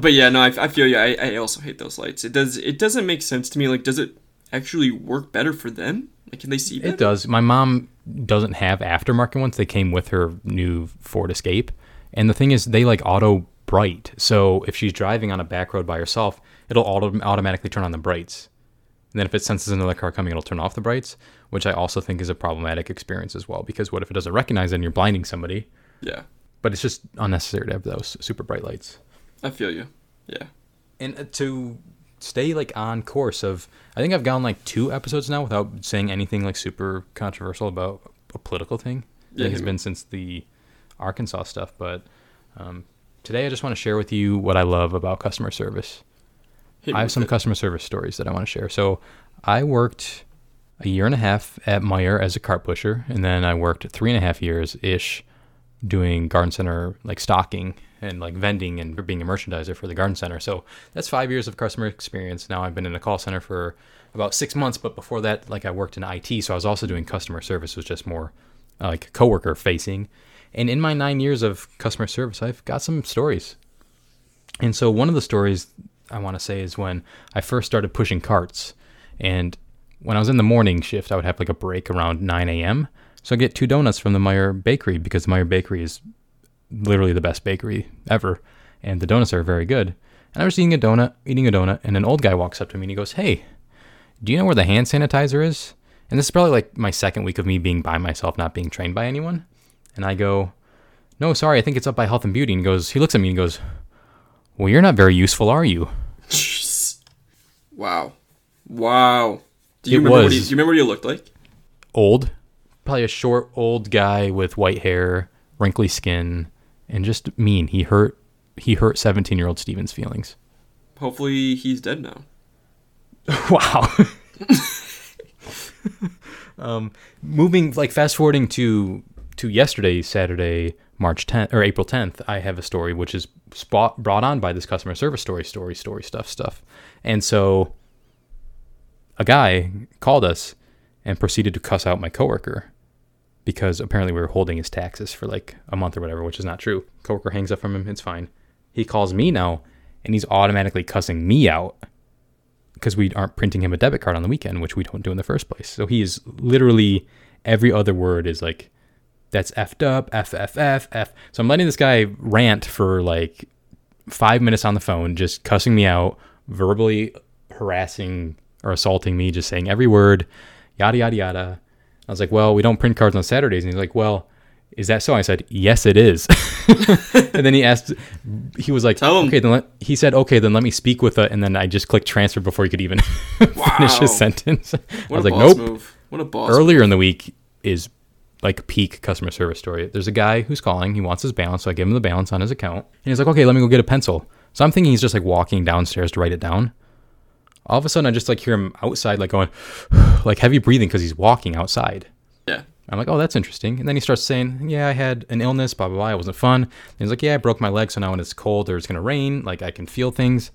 but yeah, no, I, I feel you. I, I also hate those lights. It does. It doesn't make sense to me. Like, does it actually work better for them? Like, can they see better? It does. My mom doesn't have aftermarket ones. They came with her new Ford Escape. And the thing is, they like auto bright. So if she's driving on a back road by herself, it'll auto- automatically turn on the brights. And then if it senses another car coming, it'll turn off the brights, which I also think is a problematic experience as well. Because what if it doesn't recognize it and you're blinding somebody? Yeah, But it's just unnecessary to have those super bright lights. I feel you. Yeah. and uh, to stay like on course of i think i've gone like two episodes now without saying anything like super controversial about a political thing i Yeah, it's me. been since the arkansas stuff but um, today i just want to share with you what i love about customer service i have some it. customer service stories that i want to share so i worked a year and a half at meijer as a cart pusher and then i worked three and a half years ish doing garden center like stocking and like vending and being a merchandiser for the garden center. So that's five years of customer experience. Now I've been in a call center for about six months, but before that, like I worked in IT, so I was also doing customer service, was just more like coworker facing. And in my nine years of customer service, I've got some stories. And so one of the stories I want to say is when I first started pushing carts, and when I was in the morning shift, I would have like a break around 9 a.m. So I get two donuts from the Meijer Bakery because the Meijer Bakery is literally the best bakery ever, and the donuts are very good. And I was eating a donut, eating a donut, and an old guy walks up to me and he goes, "Hey, do you know where the hand sanitizer is?" And this is probably like my second week of me being by myself, not being trained by anyone. And I go, "No, sorry, I think it's up by Health and Beauty." And he goes, he looks at me and goes, "Well, you're not very useful, are you?" Jeez. Wow. Wow. Do you It remember what he, do you remember what he looked like? Old, probably a short old guy with white hair, wrinkly skin, and just mean. He hurt he hurt 17 year old Steven's feelings. Hopefully he's dead now. wow. um, moving like fast forwarding to to yesterday, Saturday, March 10th or April 10th, I have a story which is spot, brought on by this customer service story, story, story, stuff, stuff. And so a guy called us and proceeded to cuss out my coworker because apparently we were holding his taxes for like a month or whatever, which is not true. Coworker hangs up from him, it's fine. He calls me now and he's automatically cussing me out because we aren't printing him a debit card on the weekend, which we don't do in the first place. So he is literally every other word is like that's effed up, f f f f. So I'm letting this guy rant for like five minutes on the phone, just cussing me out, verbally harassing or assaulting me, just saying every word, yada yada yada. I was like, well, we don't print cards on Saturdays, and he's like, well. Is that so? I said, yes, it is. and then he asked, he was like, Tell him. okay, then let, he said, okay, then let me speak with it. And then I just clicked transfer before he could even finish his sentence. I was like, nope. move. What a boss. Earlier in the week is like peak customer service story. There's a guy who's calling. He wants his balance, so I give him the balance on his account. And he's like, okay, let me go get a pencil. So I'm thinking he's just like walking downstairs to write it down. All of a sudden, I just like hear him outside, like going, like heavy breathing because he's walking outside. Yeah. I'm like, oh, that's interesting. And then he starts saying, yeah, I had an illness, blah, blah, blah. It wasn't fun. And he's like, yeah, I broke my leg. So now when it's cold or it's going to rain, like I can feel things.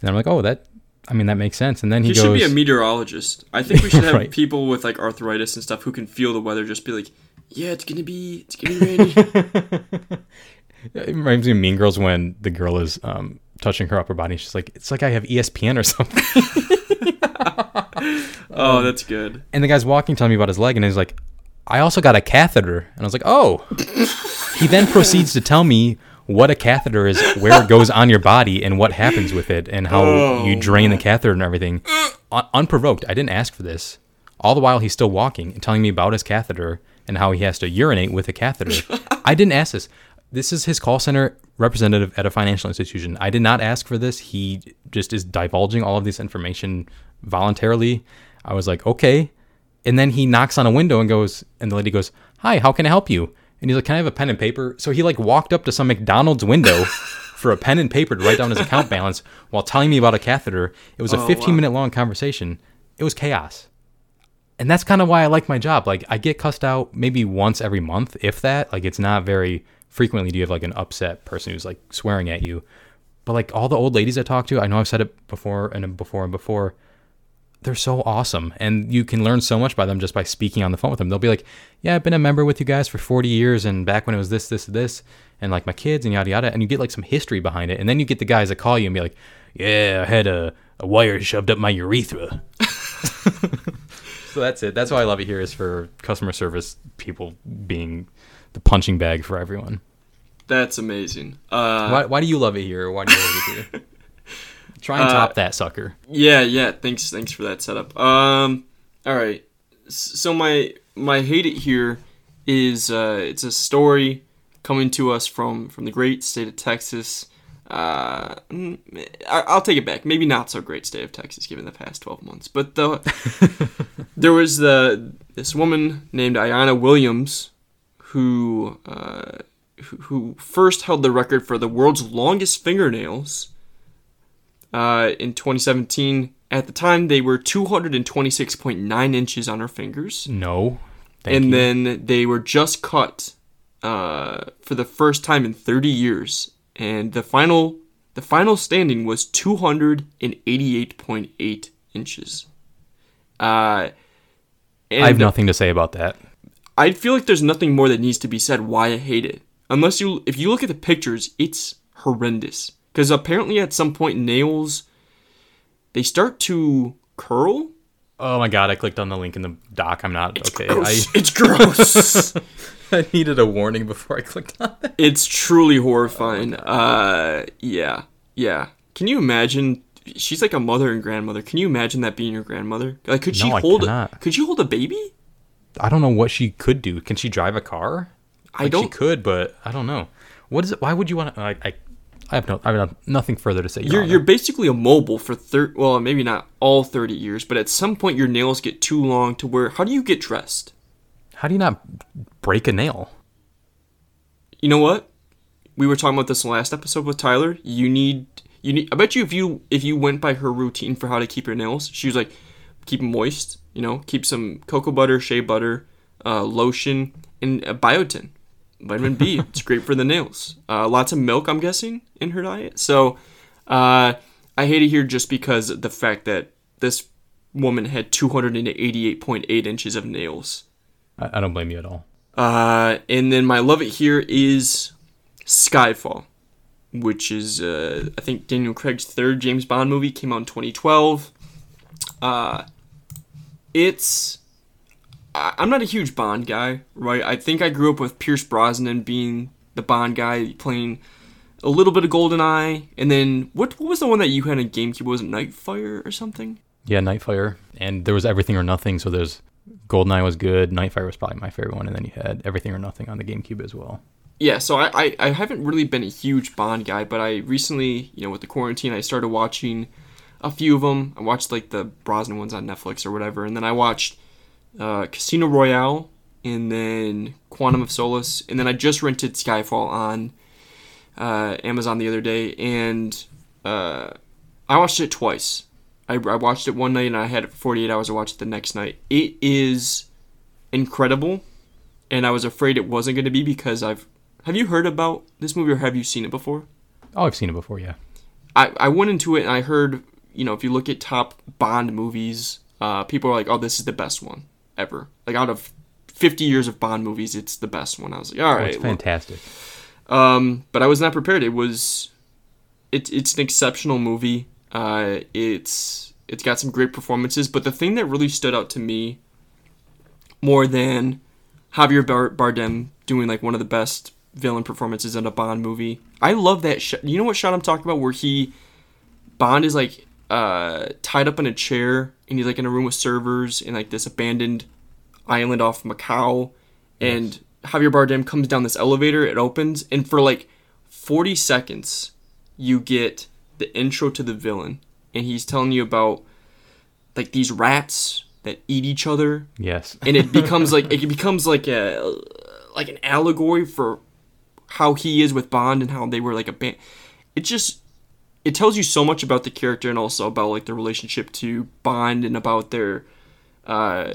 And I'm like, oh, that, I mean, that makes sense. And then he, He goes, should be a meteorologist. I think we should have Right. people with like arthritis and stuff who can feel the weather just be like, yeah, it's gonna be it's gonna be rainy. it reminds me of Mean Girls when the girl is um, touching her upper body. She's like, it's like I have ESPN or something. oh, that's good. and the guy's walking, telling me about his leg. And he's like, I also got a catheter. And I was like, oh. he then proceeds to tell me what a catheter is, where it goes on your body, and what happens with it, and how Oh, you drain the catheter and everything. Un- unprovoked. I didn't ask for this. All the while, he's still walking and telling me about his catheter and how he has to urinate with a catheter. I didn't ask this. This is his call center representative at a financial institution. I did not ask for this. He just is divulging all of this information voluntarily. I was like, okay. And then he knocks on a window and goes, and the lady goes, Hi, how can I help you? And he's like, "Can I have a pen and paper?" So he like walked up to some McDonald's window for a pen and paper to write down his account balance while telling me about a catheter. It was a Oh, 15 wow. minute long conversation. It was chaos. And that's kind of why I like my job. Like I get cussed out maybe once every month, if that. Like it's not very frequently do you have like an upset person who's like swearing at you. But like all the old ladies I talk to, I know I've said it before and before and before. They're so awesome, and you can learn so much by them just by speaking on the phone with them. They'll be like, "Yeah, I've been a member with you guys for 40 years, and back when it was this, this, this, and like my kids and yada yada." And you get like some history behind it, and then you get the guys that call you and be like, "Yeah, I had a, a wire shoved up my urethra." so that's it. That's why I love it here is for customer service people being the punching bag for everyone. That's amazing. Uh, Why, why do you love it here? Why do you love it here? Try and Uh, top that sucker. Yeah, yeah. Thanks, thanks for that setup. Um, all right. So my my hate it here is uh, it's a story coming to us from from the great state of Texas. Uh, mm, I'll take it back. Maybe not so great state of Texas given the past twelve months, but the there was the this woman named Ayanna Williams who uh, who, who first held the record for the world's longest fingernails uh, in 2017. At the time, they were 226.9 inches on her fingers, No. Thank and you. then they were just cut uh, for the first time in 30 years. And the final the final standing was 288.8 inches. Uh, and I have nothing to say about that. I feel like there's nothing more that needs to be said why I hate it. Unless you, if you look at the pictures, it's horrendous. Because apparently at some point nails, they start to curl. Oh my god, I clicked on the link in the doc. I'm not okay. I, it's gross. I needed a warning before I clicked on it. it's truly horrifying. Uh, yeah, yeah. Can you imagine? She's like a mother and grandmother. Can you imagine that being your grandmother? Like, could she No, I hold? cannot. Could you hold a baby? I don't know what she could do. Can she drive a car? I Like, She don't. She could, but I don't know. What is it? Why would you want to? I, I, I have no. I have nothing further to say. Your You're Honor. you're basically immobile for thir- well, maybe not all 30 years, but at some point your nails get too long to where how do you get dressed? How do you not break a nail? You know what? We were talking about this last episode with Tyler. You need you need I bet you if you if you went by her routine for how to keep your nails, she was like keep them moist, you know, keep some cocoa butter, shea butter, uh, lotion and uh, biotin. Vitamin B. it's great for the nails. Uh, lots of milk, I'm guessing, in her diet. So uh, I hate it here just because of the fact that this woman had 288.8 inches of nails. I, I don't blame you at all. Uh, and then my love it here is Skyfall, which is uh, I think Daniel Craig's third James Bond movie came out in 2012. Uh, it's I'm not a huge Bond guy, right? I think I grew up with Pierce Brosnan being the Bond guy, playing a little bit of GoldenEye, and then what what was the one that you had on GameCube? Was it Nightfire or something? Yeah, Nightfire, and there was Everything or Nothing. So there's Goldeneye was good. Nightfire was probably my favorite one, and then you had Everything or Nothing on the GameCube as well. yeah, so I, I, I haven't really been a huge Bond guy, but I recently, you know, with the quarantine, I started watching a few of them. I watched like the Brosnan ones on Netflix or whatever, and then I watched uh, Casino Royale, and then Quantum of Solace, and then I just rented Skyfall on uh, Amazon the other day, and uh, I watched it twice. I, I watched it one night, and I had it for 48 hours. I watched it the next night. It is incredible and I was afraid it wasn't going to be because I've. Have you heard about this movie or have you seen it before? Oh, I've seen it before. Yeah. I, I went into it and I heard, you know, if you look at top Bond movies, uh, people are like, oh, this is the best one ever. Like out of 50 years of Bond movies, it's the best one. I was like, "All right, Oh, it's well- fantastic. um, but I was not prepared. It was, it, it's an exceptional movie. Uh, it's it's got some great performances. But the thing that really stood out to me, more than Javier Bardem doing like one of the best villain performances in a Bond movie, I love that shot. You know what shot I'm talking about? Where he Bond is like uh, tied up in a chair and he's like in a room with servers in like this abandoned island off Macau, and Javier Bardem comes down this elevator. It opens, and for like 40 seconds, you get the intro to the villain, and he's telling you about like these rats that eat each other, Yes. and it becomes like it becomes like a like an allegory for how he is with Bond and how they were like a band. It just it tells you so much about the character and also about like the relationship to Bond and about their uh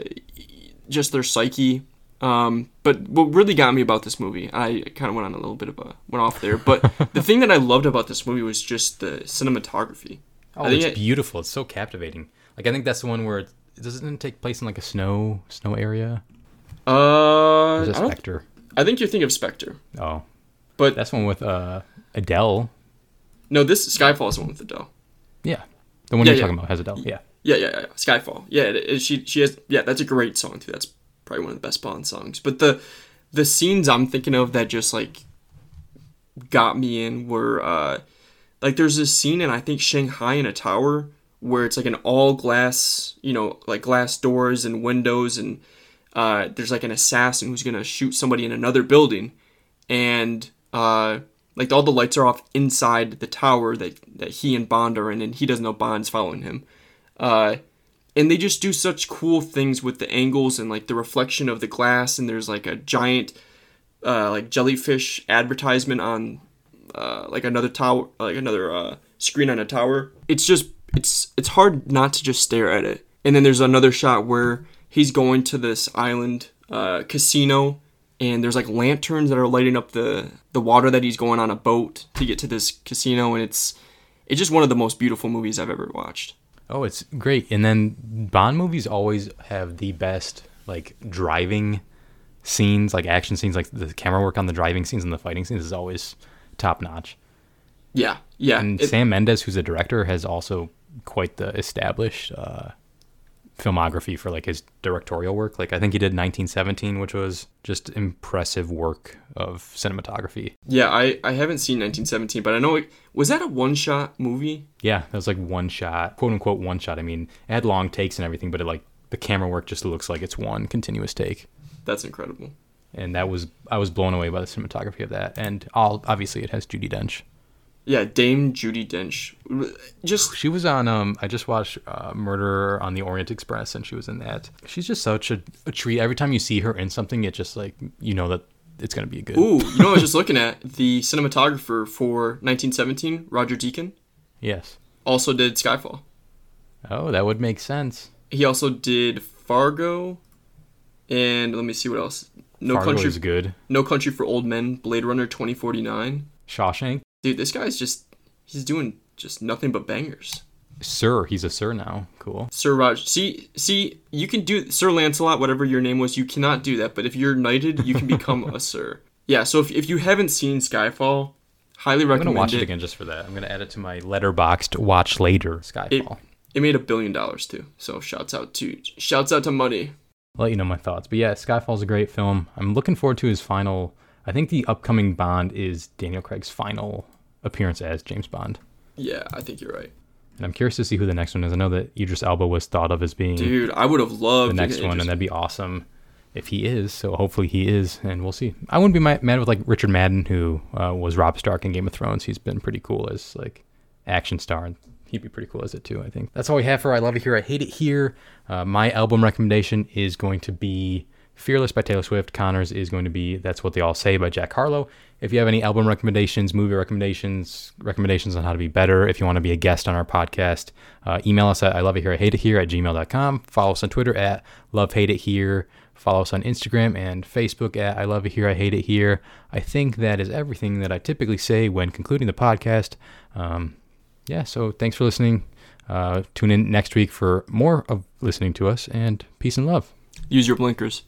just their psyche. Um, but what really got me about this movie, I kind of went on a little bit of a went off there, but the thing that I loved about this movie was just the cinematography. Oh, I think it's it- beautiful. It's so captivating. Like I think that's the one where it doesn't it take place in like a snow snow area. Uh, Or is it I, Spectre? I think you're thinking of Spectre, Oh, but that's one with uh Adele. No, this Skyfall is the one with Adele. Yeah, the one Yeah, you're yeah. talking about has Adele. Yeah. Yeah, yeah, yeah. Skyfall. Yeah, it, it- she she has. Yeah, that's a great song too. That's probably one of the best Bond songs. But the the scenes I'm thinking of that just like got me in were uh like there's this scene in I think Shanghai in a tower where it's like an all glass, you know, like glass doors and windows and uh there's like an assassin who's gonna shoot somebody in another building and uh like all the lights are off inside the tower that that he and Bond are in and he doesn't know Bond's following him. Uh and they just do such cool things with the angles and like the reflection of the glass and there's like a giant uh, like jellyfish advertisement on uh, like another tower like another uh, screen on a tower it's just it's it's hard not to just stare at it and then there's another shot where he's going to this island uh, casino and there's like lanterns that are lighting up the the water that he's going on a boat to get to this casino and it's it's just one of the most beautiful movies I've ever watched Oh, it's great. And then Bond movies always have the best like driving scenes, like action scenes, like the camera work on the driving scenes and the fighting scenes is always top notch. yeah yeah And it- Sam Mendes, who's a director, has also quite the established uh, filmography for like his directorial work. Like I think he did 1917, which was just impressive work of cinematography. Yeah, I, I haven't seen 1917, but I know it was that a one shot movie. Yeah, that was like one shot, quote unquote one shot. I mean, it had long takes and everything, but it like the camera work just looks like it's one continuous take. That's incredible. And that was I was blown away by the cinematography of that. And all obviously it has Judi Dench. Yeah, Dame Judi Dench. Just She was on um I just watched uh, Murder on the Orient Express and she was in that. She's just such a, a treat. Every time you see her in something, it just like you know that it's gonna be a good. ooh, you know, I was just looking at the cinematographer for 1917, Roger Deakin, Yes. also did Skyfall. Oh, that would make sense. He also did Fargo, and let me see what else. No Fargo country, is good. No Country for Old Men, Blade Runner 2049. Shawshank. Dude, this guy's just he's doing just nothing but bangers. Sir, he's a sir now. Cool. Sir Raj, see, see, you can do Sir Lancelot, whatever your name was. You cannot do that, but if you're knighted, you can become a sir. Yeah. So if, if you haven't seen Skyfall, highly recommend. I'm gonna watch it. it. again just for that. I'm gonna add it to my Letterboxd watch later. Skyfall. It made a billion dollars too. So shouts out to shouts out to Money. I'll let you know my thoughts. But yeah, Skyfall's a great film. I'm looking forward to his final. I think the upcoming Bond is Daniel Craig's final appearance as James Bond. Yeah, I think you're right, And I'm curious to see who the next one is. I know that Idris Elba was thought of as being dude. I would have loved the next one, and that'd be awesome if he is. So hopefully he is, and we'll see. I wouldn't be mad with like Richard Madden, who uh, was Rob Stark in Game of Thrones. He's been pretty cool as like action star, and he'd be pretty cool as it too. I think that's all we have for I Love It Here, I Hate It Here. Uh, my album recommendation is going to be Fearless by Taylor Swift. Connors is going to be That's What They All Say by Jack Harlow. If you have any album recommendations, movie recommendations, recommendations on how to be better, if you want to be a guest on our podcast, uh, email us at I love it here, I hate it here at gmail.com. Follow us on Twitter at love hate it here. Follow us on Instagram and Facebook at I love it here, I hate it here. I think that is everything that I typically say when concluding the podcast. Um, yeah, so thanks for listening. Uh, tune in next week for more of listening to us and peace and love. Use your blinkers.